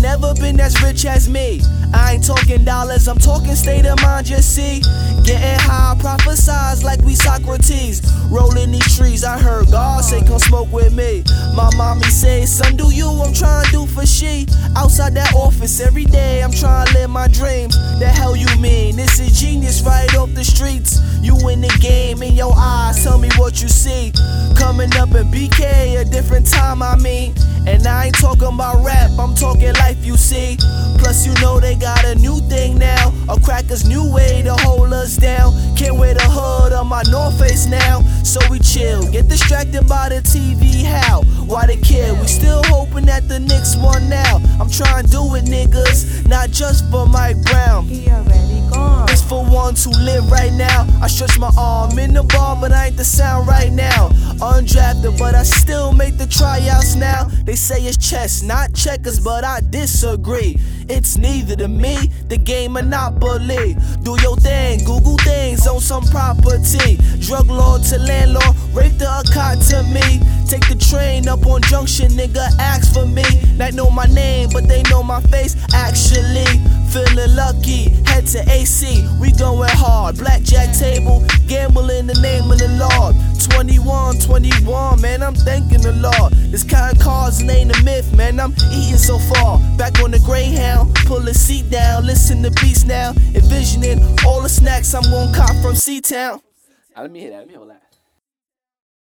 never been as rich as me. I ain't talking dollars, I'm talking state of mind, just see. Getting high, prophesize like we Socrates. Rolling these trees, I heard God say, Come smoke with me. My mommy say, Son, do you, I'm trying to do for she. Outside that office every day, I'm trying to live my dreams. The hell you mean? This is genius right off the streets. You in the game, in your eyes, tell me what you see. Coming up in BK, a different time, I mean. And I ain't talking about rap, I'm talking life, you see. Plus, you know they got a new thing now. A cracker's new way to hold us down. Can't wear the hood on my North Face now. So we chill, get distracted by the TV. How? Why they care? We still hoping that the Knicks won now. I'm trying to do it, niggas, not just for Mike Brown. He already gone. It's for ones who live right now. I stretch my arm in the bar, but I ain't the sound right now. Undrafted, but I still make the tryouts now. They say it's chess, not checkers, but I disagree. It's neither to me, the game monopoly. Do your thing, Google things on some property. Drug lord to landlord, rape the cot to me. Take the train up on junction, nigga, ask for me. They know my name, but they know my face. Actually, feeling lucky, head to AC. We going hard, blackjack table, gamble in the name of the Lord. 21, 21, man, I'm thanking the Lord. This kind of ain't a myth, man. I'm eating so far. Back on the Greyhound, pull a seat down, listen to beats now. Envisioning all the snacks I'm gonna cop from C Town. Let me hear that. Let me hear that.